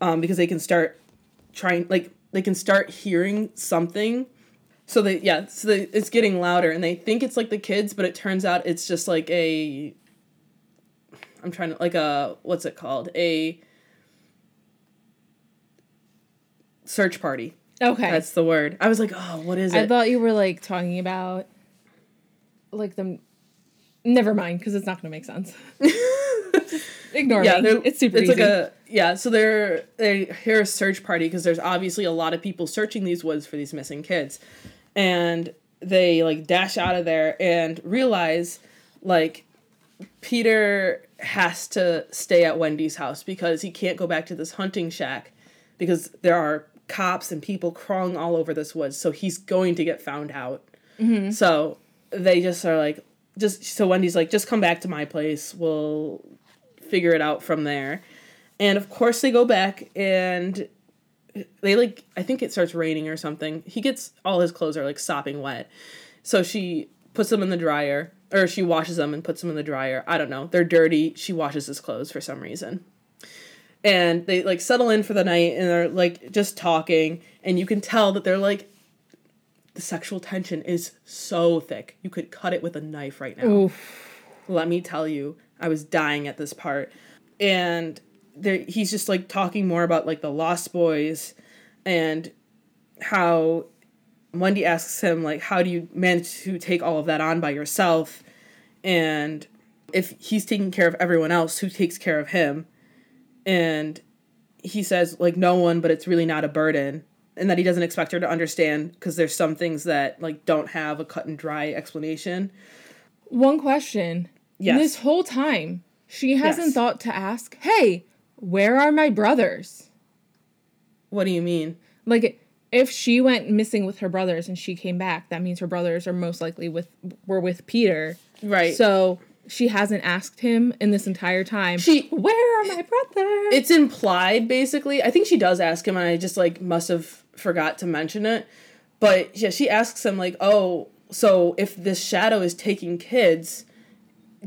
um, because they can start trying like they can start hearing something. So they yeah, so they, it's getting louder, and they think it's like the kids, but it turns out it's just like a I'm trying to like a what's it called? A search party. Okay. That's the word. I was like, "Oh, what is it?" I thought you were like talking about like them Never mind cuz it's not going to make sense. Ignore yeah, me. It's super it's easy. like a yeah, so they're they hear a search party because there's obviously a lot of people searching these woods for these missing kids. And they like dash out of there and realize like Peter has to stay at Wendy's house because he can't go back to this hunting shack because there are cops and people crawling all over this woods. So he's going to get found out. Mm-hmm. So they just are like, just so Wendy's like, just come back to my place. We'll figure it out from there. And of course they go back and they like I think it starts raining or something. He gets all his clothes are like sopping wet. So she puts them in the dryer or she washes them and puts them in the dryer. I don't know. They're dirty. She washes his clothes for some reason. And they like settle in for the night and they're like just talking and you can tell that they're like the sexual tension is so thick. You could cut it with a knife right now. Oof. Let me tell you, I was dying at this part. And there he's just like talking more about like the Lost Boys and how Wendy asks him like how do you manage to take all of that on by yourself and if he's taking care of everyone else who takes care of him and he says like no one but it's really not a burden and that he doesn't expect her to understand because there's some things that like don't have a cut and dry explanation One question. Yes. This whole time, she hasn't Yes. thought to ask, "Hey, where are my brothers?" what do you mean Like if she went missing with her brothers and she came back, that means her brothers are most likely with were with Peter. right So she hasn't asked him in this entire time. She- where are my brothers? it's implied basically. I think she does ask him, and I just like must have forgot to mention it. But yeah, she asks him like, "Oh, so if this shadow is taking kids,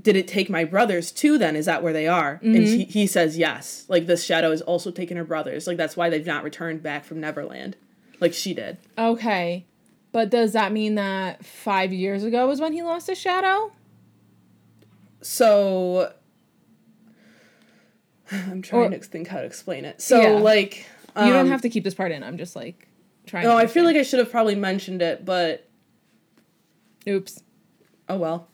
did it take my brothers too? Then is that where they are?" And mm-hmm. he he says yes. Like this shadow is also taking her brothers. Like that's why they've not returned back from Neverland, like she did. okay. But does that mean that 5 years ago was when he lost his shadow? So I'm trying Or- to think how to explain it. So Yeah. like You don't um, have to keep this part in. I'm just like trying. No, I feel like I should have probably mentioned it, but Oops. oh well.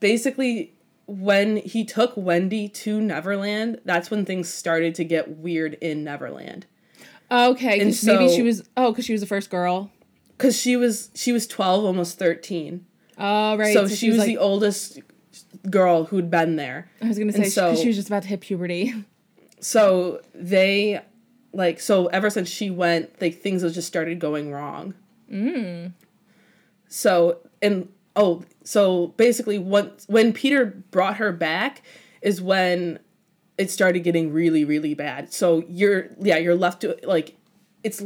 Basically, when he took Wendy to Neverland, that's when things started to get weird in Neverland. Okay, And 'cause maybe she was. Oh, because she was the first girl. Cause she was she was twelve, almost thirteen. Oh, right. so, she was like, the oldest girl who'd been there. I was gonna say because so- she was just about to hit puberty. So they like so ever since she went, like things have just started going wrong. Mm. So and oh, so basically once when Peter brought her back is when it started getting really really bad. So you're yeah, you're left to like it's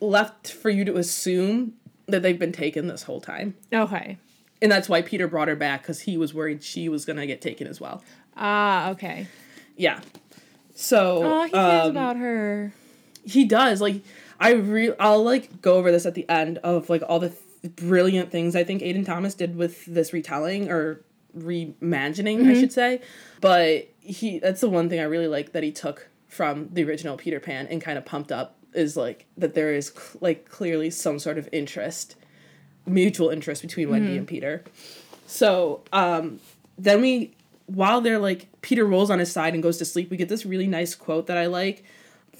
left for you to assume that they've been taken this whole time. Okay. And that's why Peter brought her back cuz he was worried she was going to get taken as well. Ah, okay. Yeah. So Oh, he cares um, about her. he does like i re i'll like go over this at the end of like all the th- brilliant things i think aiden thomas did with this retelling or reimagining i should say. But he that's the one thing i really like that he took from the original peter pan and kind of pumped up is like that there is cl- like clearly some sort of interest mutual interest between wendy and peter. So um then we while they're like peter rolls on his side and goes to sleep we get this really nice quote that i like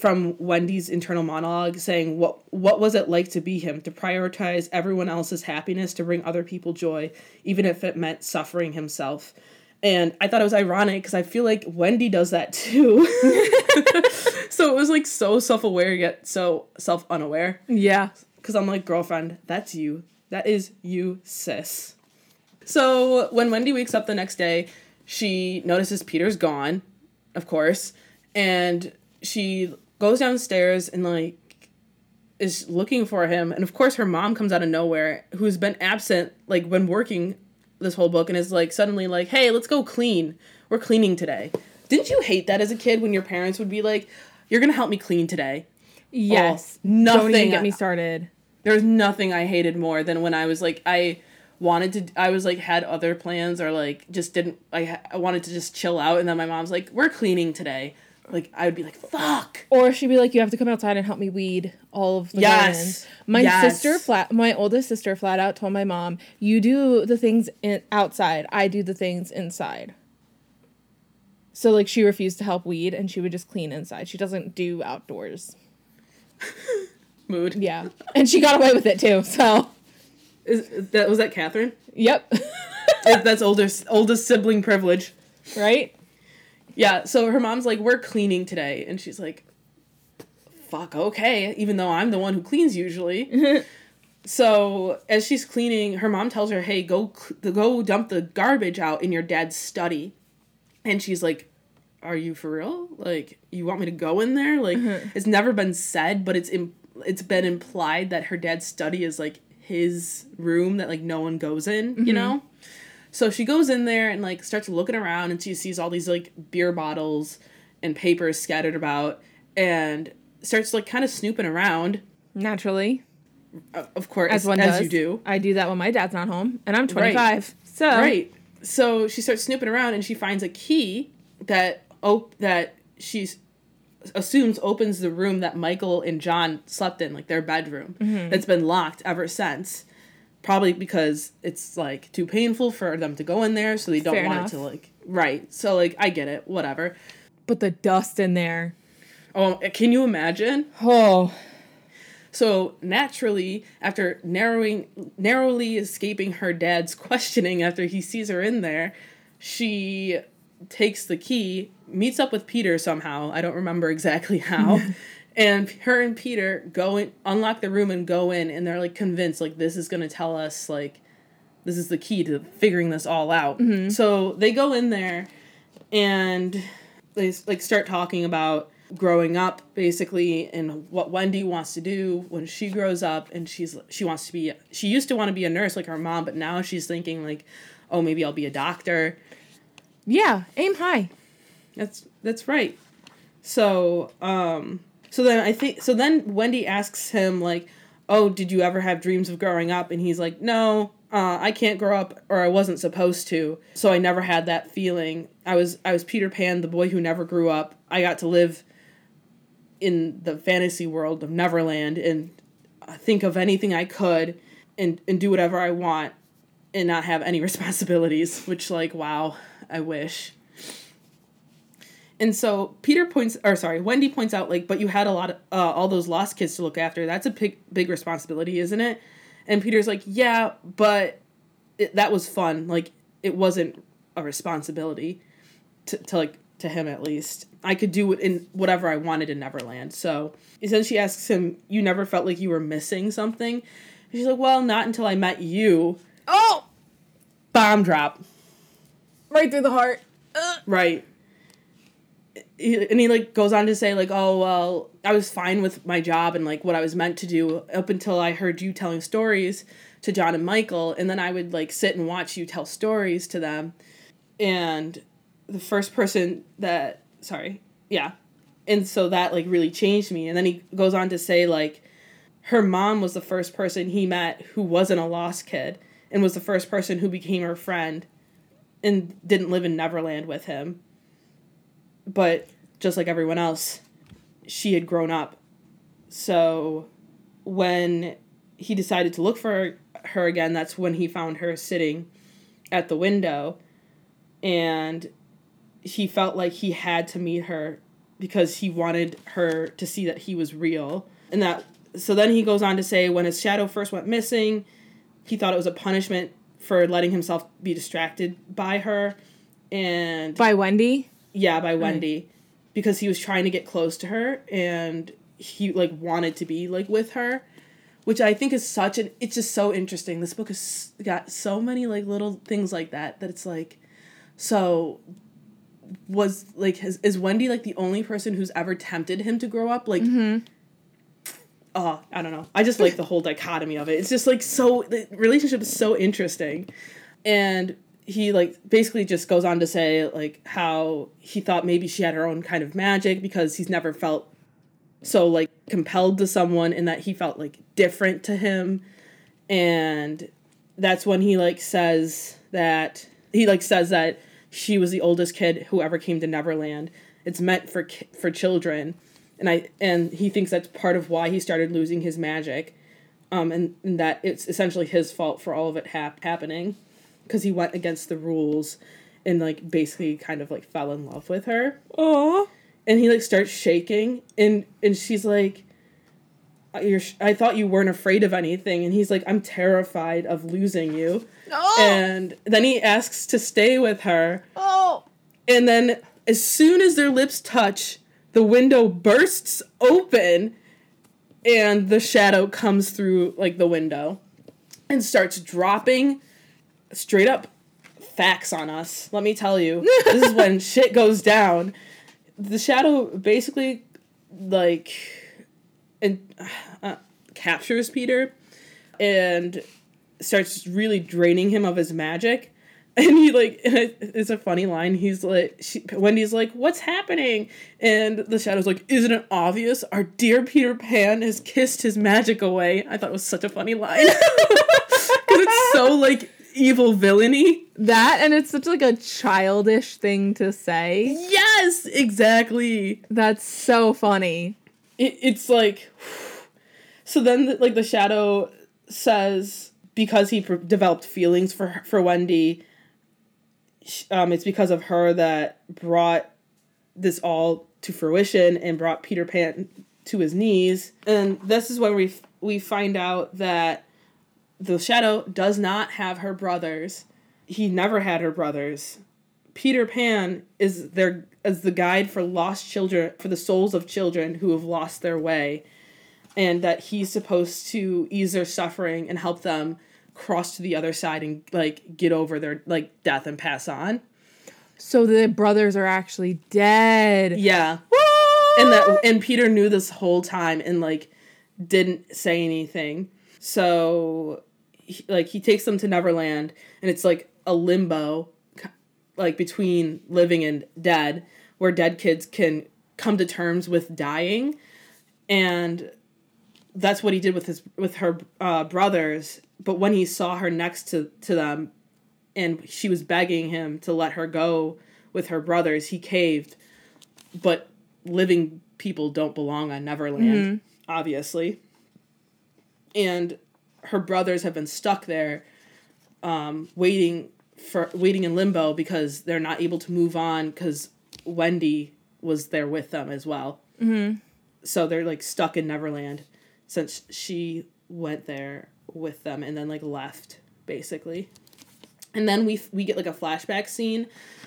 from Wendy's internal monologue saying what what was it like to be him to prioritize everyone else's happiness to bring other people joy even if it meant suffering himself and I thought it was ironic because I feel like Wendy does that too. so it was like so self-aware yet so self-unaware Yeah. because I'm like, girlfriend, that's you. That is you, sis. So when Wendy wakes up the next day, she notices Peter's gone, of course, and she goes downstairs and like is looking for him. And of course, her mom comes out of nowhere, who's been absent, like when working this whole book, and is like suddenly like, hey, let's go clean. We're cleaning today. Didn't you hate that as a kid when your parents would be like, you're gonna help me clean today? Yes. Oh, nothing. Don't even get me started. There's nothing I hated more than when I was like I wanted to I was like had other plans or like just didn't I, I wanted to just chill out and then my mom's like we're cleaning today. Like I would be like fuck. Or she'd be like, "You have to come outside and help me weed all of the Yes. gardens." My Yes. sister flat, my oldest sister, flat out told my mom, "You do the things in, outside. I do the things inside." So like she refused to help weed, and she would just clean inside. She doesn't do outdoors. Mood. Yeah, and she got away with it too. So, Is, is that was that Catherine? yep, That's oldest oldest sibling privilege. right. Yeah, so her mom's like, We're cleaning today and she's like Fuck, okay, even though I'm the one who cleans usually. so as she's cleaning, her mom tells her, "Hey, go cl- go dump the garbage out in your dad's study," and she's like, "Are you for real? Like, you want me to go in there? Like, uh-huh. it's never been said, but it's Im- it's been implied that her dad's study is like his room that like no one goes in, you mm-hmm. know." So she goes in there and like starts looking around and she sees all these like beer bottles and papers scattered about and starts like kind of snooping around. Naturally, Of course, as as, one does. you do. I do that when my dad's not home, and I'm 25. So Right. So she starts snooping around and she finds a key that op- that she assumes opens the room that Michael and John slept in, like their bedroom, Mm-hmm. that's been locked ever since. Probably because it's like too painful for them to go in there, so they don't Fair want enough. it to like right. So like I get it, whatever. But the dust in there. Oh, uh, can you imagine? Oh, So naturally, after narrowing narrowly escaping her dad's questioning after he sees her in there, she takes the key, meets up with Peter somehow. I don't remember exactly how. and her and Peter go in, unlock the room and go in, and they're like convinced like this is gonna tell us like this is the key to figuring this all out. So they go in there and they like start talking about growing up basically and what Wendy wants to do when she grows up and she's she wants to be she used to want to be a nurse like her mom but now she's thinking like oh maybe I'll be a doctor. yeah. Aim high. That's that's right. So um so then I think so then Wendy asks him like oh did you ever have dreams of growing up? And he's like no uh, I can't grow up or I wasn't supposed to. So I never had that feeling. I was I was Peter Pan the boy who never grew up. I got to live in the fantasy world of Neverland and think of anything I could and and do whatever I want and not have any responsibilities, which like wow, I wish. And so Peter points or sorry, Wendy points out like but you had a lot of uh, all those lost kids to look after. That's a big big responsibility, isn't it? And Peter's like, "Yeah, but it, that was fun. Like it wasn't a responsibility to, to like to him at least. I could do it in whatever I wanted in Neverland. So then she asks him, "You never felt like you were missing something?" And she's like, "Well, not until I met you." Oh, bomb drop. Right through the heart. Right. He, and he like goes on to say like, "Oh well, I was fine with my job and like what I was meant to do up until I heard you telling stories to John and Michael, and then I would like sit and watch you tell stories to them." And the first person that sorry, yeah. And so that like really changed me. And then he goes on to say like her mom was the first person he met who wasn't a lost kid and was the first person who became her friend and didn't live in Neverland with him. But just like everyone else, she had grown up. So when he decided to look for her again, that's when he found her sitting at the window and he felt like he had to meet her because he wanted her to see that he was real. And that so then he goes on to say when his shadow first went missing, he thought it was a punishment for letting himself be distracted by her and by Wendy? Yeah, by Wendy. Because he was trying to get close to her and he like wanted to be like with her. Which I think is such an it's just so interesting. This book has got so many like little things like that that it's like so was like has, is Wendy like the only person who's ever tempted him to grow up like mm-hmm. oh I don't know I just like the whole dichotomy of it it's just like so the relationship is so interesting and he like basically just goes on to say like how he thought maybe she had her own kind of magic because he's never felt so like compelled to someone and that he felt like different to him. And that's when he like says that he like says that she was the oldest kid who ever came to Neverland. It's meant for for children, and I and he thinks that's part of why he started losing his magic, um, and, and that it's essentially his fault for all of it hap- happening, because he went against the rules, and like basically kind of like fell in love with her. Oh. And he like starts shaking, and and she's like, uh, you're I thought you weren't afraid of anything and he's like I'm terrified of losing you. Oh. And then he asks to stay with her. Oh. And then as soon as their lips touch, the window bursts open and the shadow comes through like the window and starts dropping straight up facts on us. Let me tell you. this is when shit goes down. The shadow basically like and uh, captures Peter and starts really draining him of his magic. And he like it's a funny line. He's like she, Wendy's like, "What's happening?" And the shadow's like, "Isn't it obvious? Our dear Peter Pan has kissed his magic away." I thought it was such a funny line because it's so like evil villainy. That and it's such like a childish thing to say. Yes, exactly. That's so funny it, it's like so then like the shadow says because he pr- developed feelings for for Wendy um it's because of her that brought this all to fruition and brought Peter Pan to his knees and this is when we f- we find out that the shadow does not have her brothers. He never had her brothers. Peter Pan is their as the guide for lost children for the souls of children who have lost their way. And that he's supposed to ease their suffering and help them cross to the other side and like get over their like death and pass on. So the brothers are actually dead. Yeah. What? and that and peter knew this whole time and like didn't say anything. So he, like he takes them to neverland and it's like a limbo like between living and dead where dead kids can come to terms with dying. And that's what he did with his with her uh, brothers. But when he saw her next to to them and she was begging him to let her go with her brothers he caved. But living people don't belong on neverland mm-hmm. obviously. And her brothers have been stuck there, um, waiting for waiting in limbo because they're not able to move on because Wendy was there with them as well. Mm-hmm. So they're like stuck in Neverland since she went there with them and then like left basically. And then we we get like a flashback scene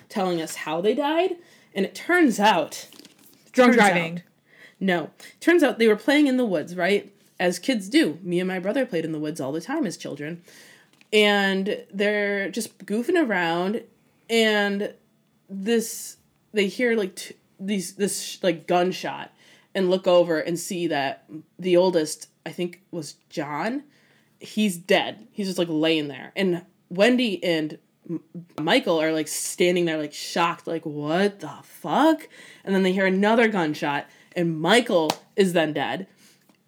telling us how they died and it turns out drunk driving. Out, no. Turns out they were playing in the woods, right? As kids do. Me and my brother played in the woods all the time as children. And they're just goofing around and this they hear like t- these this like gunshot and look over and see that the oldest I think was John he's dead. He's just like laying there. And Wendy and Michael are like standing there like shocked like what the fuck? And then they hear another gunshot and Michael is then dead.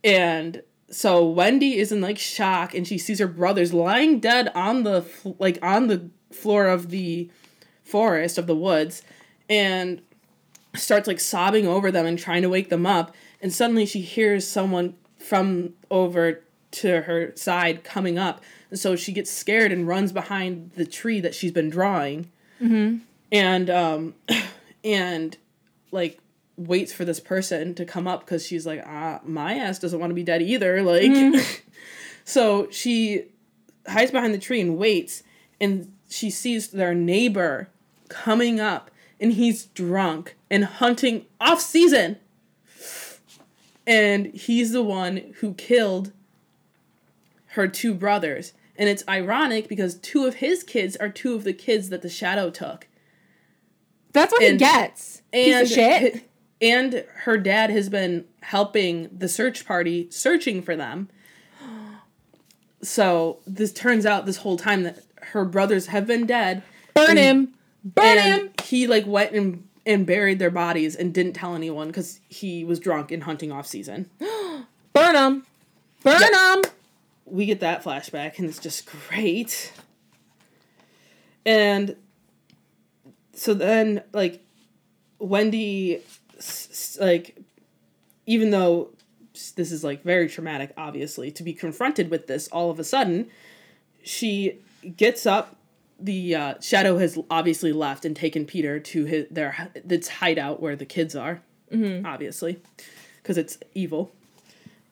And so Wendy is in like shock and she sees her brothers lying dead on the like on the floor of the forest of the woods and starts like sobbing over them and trying to wake them up. And suddenly she hears someone from over to her side coming up. And so she gets scared and runs behind the tree that she's been drawing. Mm-hmm. and um and like waits for this person to come up because she's like, ah, my ass doesn't want to be dead either. Like, mm. so she hides behind the tree and waits, and she sees their neighbor coming up, and he's drunk and hunting off season. And he's the one who killed her two brothers. And it's ironic because two of his kids are two of the kids that the shadow took. That's what and, he gets. And Piece of shit and her dad has been helping the search party searching for them. So this turns out this whole time that her brothers have been dead. Burn and, him. Burn him. He like went and and buried their bodies and didn't tell anyone because he was drunk and hunting off season. Burn him. Burn him. We get that flashback and it's just great. And so then like Wendy like even though this is like very traumatic obviously to be confronted with this all of a sudden she gets up the uh, shadow has obviously left and taken peter to his their its hideout where the kids are mm-hmm. obviously because it's evil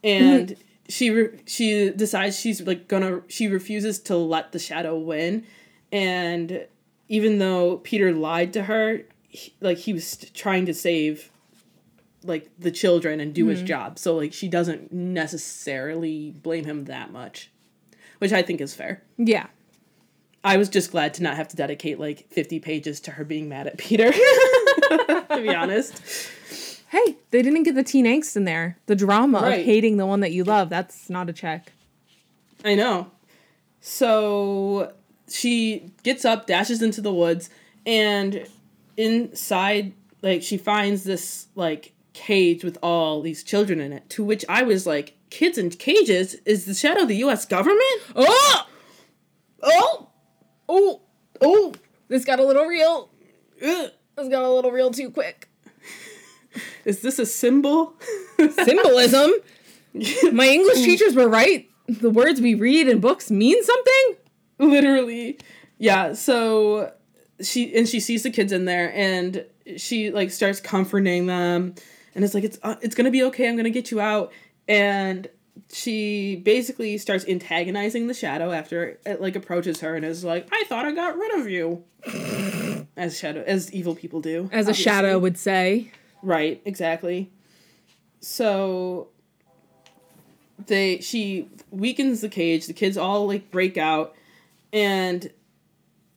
and mm-hmm. she re- she decides she's like gonna she refuses to let the shadow win and even though peter lied to her he, like he was trying to save like the children and do mm-hmm. his job. So like she doesn't necessarily blame him that much, which I think is fair. Yeah. I was just glad to not have to dedicate like 50 pages to her being mad at Peter. to be honest. Hey, they didn't get the teen angst in there. The drama right. of hating the one that you love. That's not a check. I know. So she gets up, dashes into the woods, and inside like she finds this like cage with all these children in it. To which I was like, kids in cages is the shadow of the U.S. government? Oh, oh, oh, oh! This got a little real. Ugh. This got a little real too quick. Is this a symbol? Symbolism. My English teachers were right. The words we read in books mean something. Literally, yeah. So she and she sees the kids in there, and she like starts comforting them and it's like it's uh, it's gonna be okay. I'm gonna get you out. And she basically starts antagonizing the shadow after it like approaches her and is like, "I thought I got rid of you," as shadow as evil people do, as obviously. a shadow would say. Right. Exactly. So they she weakens the cage. The kids all like break out, and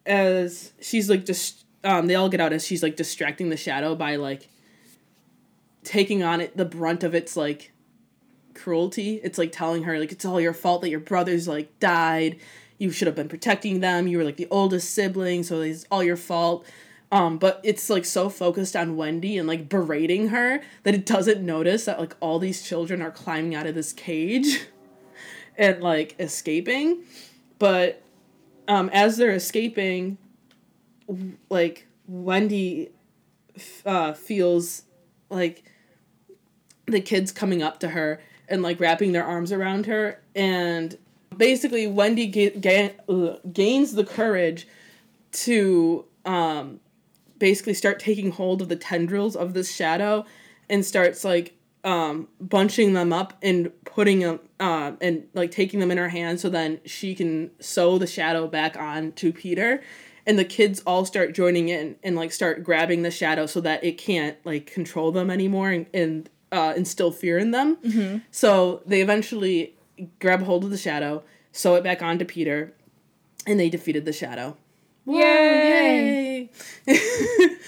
as she's like just um, they all get out as she's like distracting the shadow by like taking on it the brunt of its like cruelty. It's like telling her like it's all your fault that your brothers like died. You should have been protecting them. You were like the oldest sibling, so it's all your fault. Um, but it's like so focused on Wendy and like berating her that it doesn't notice that like all these children are climbing out of this cage and like escaping. But um, as they're escaping, like Wendy uh, feels like the kids coming up to her and like wrapping their arms around her. And basically Wendy ga- ga- gains the courage to um basically start taking hold of the tendrils of this shadow and starts like um bunching them up and putting them uh, and like taking them in her hand so then she can sew the shadow back on to Peter. And the kids all start joining in and like start grabbing the shadow so that it can't like control them anymore and, and uh, instill fear in them. Mm-hmm. So they eventually grab hold of the shadow, sew it back onto Peter, and they defeated the shadow. Yay! Yay!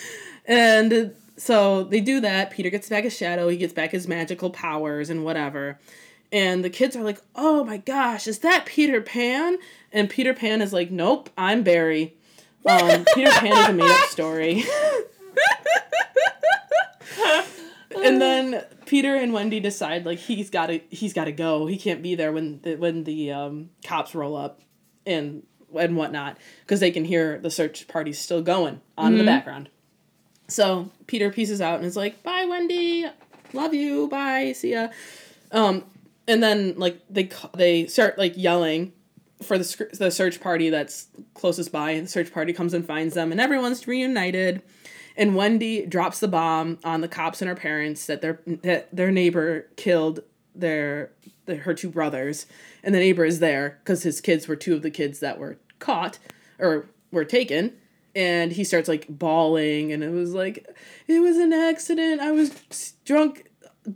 and so they do that. Peter gets back his shadow. He gets back his magical powers and whatever. And the kids are like, "Oh my gosh, is that Peter Pan?" And Peter Pan is like, "Nope, I'm Barry." Um, Peter Pan is a made up story. and then Peter and Wendy decide like he's got to he's got to go. He can't be there when the when the um, cops roll up and and whatnot because they can hear the search party still going on in the background. So Peter pieces out and is like, "Bye, Wendy. Love you. Bye. See ya." Um, and then like they they start like yelling for the the search party that's closest by, and the search party comes and finds them, and everyone's reunited. And Wendy drops the bomb on the cops and her parents that their that their neighbor killed their, their her two brothers, and the neighbor is there because his kids were two of the kids that were caught or were taken. And he starts like bawling, and it was like, it was an accident. I was drunk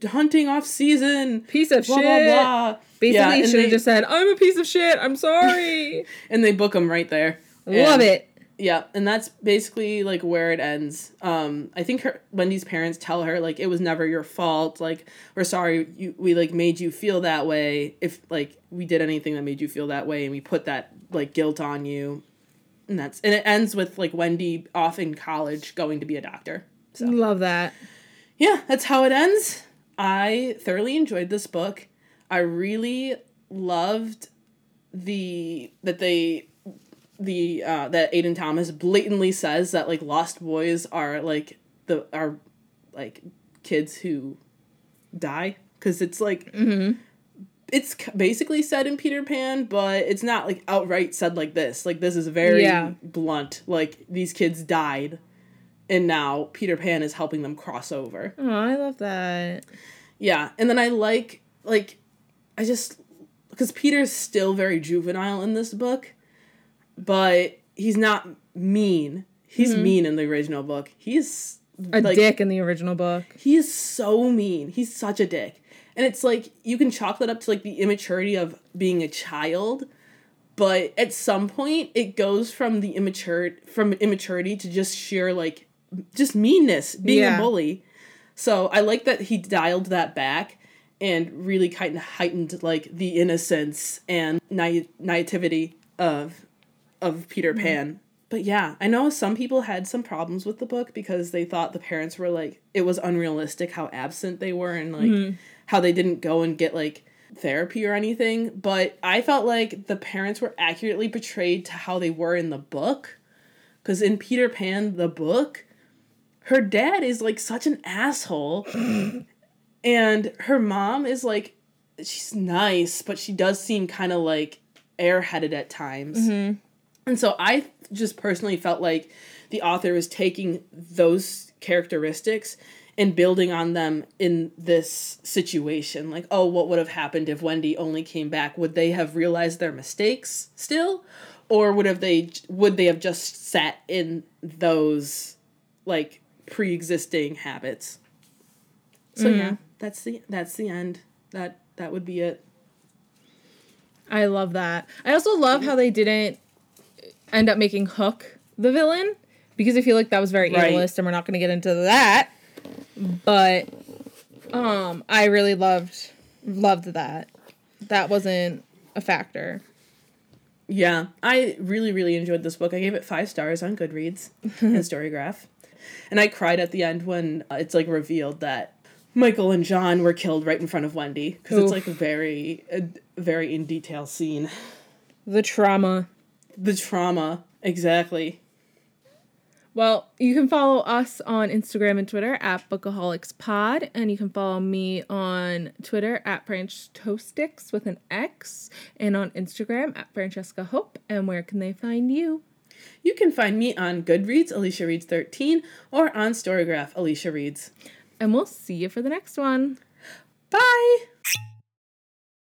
hunting off season. Piece of Blah shit. blah blah. Basically, Yeah, should have just said, "I'm a piece of shit. I'm sorry." and they book him right there. Love And- it. Yeah, and that's basically like where it ends. Um, I think her Wendy's parents tell her like it was never your fault. Like we're sorry you we like made you feel that way. If like we did anything that made you feel that way, and we put that like guilt on you, and that's and it ends with like Wendy off in college going to be a doctor. So Love that. yeah, that's how it ends. I thoroughly enjoyed this book. I really loved the that they the uh that Aiden Thomas blatantly says that like lost boys are like the are like kids who die cuz it's like mm-hmm. it's basically said in Peter Pan, but it's not like outright said like this. Like this is very Yeah. blunt. Like these kids died and now Peter Pan is helping them cross over. Oh, I love that. Yeah, and then I like like I just because Peter's still very juvenile in this book, but he's not mean. He's mm-hmm. mean in the original book. He's A like, dick in the original book. He is so mean. He's such a dick. And it's like you can chalk that up to like the immaturity of being a child, but at some point it goes from the immature from immaturity to just sheer like just meanness, being Yeah. a bully. So I like that he dialed that back and really kind of heightened like the innocence and naive naivety of of Peter mm-hmm. Pan. But yeah, I know some people had some problems with the book because they thought the parents were like it was unrealistic how absent they were and like mm-hmm. how they didn't go and get like therapy or anything. But I felt like the parents were accurately portrayed to how they were in the book. Cause in Peter Pan the book, her dad is like such an asshole. and her mom is like she's nice, but she does seem kind of like airheaded at times. Mm-hmm. And so I just personally felt like the author was taking those characteristics and building on them in this situation. Like, oh, what would have happened if Wendy only came back? Would they have realized their mistakes still? Or would have they would they have just sat in those like pre-existing habits? So mm-hmm. yeah, that's the that's the end. That that would be it. I love that. I also love how they didn't end up making Hook the villain because I feel like that was very Right. ableist, and we're not going to get into that. But um, I really loved loved that. That wasn't a factor. Yeah, I really, really enjoyed this book. I gave it five stars on Goodreads and Storygraph. And I cried at the end when uh, it's like revealed that Michael and John were killed right in front of Wendy because it's like a very, a very in detail scene. The trauma. The trauma, exactly. Well, you can follow us on Instagram and Twitter at BookaholicsPod, and you can follow me on Twitter at French Toastix with an X, and on Instagram at Francesca Hope. And where can they find you? You can find me on Goodreads, Alicia Reads 13, or on Storygraph, Alicia Reads. And we'll see you for the next one. Bye!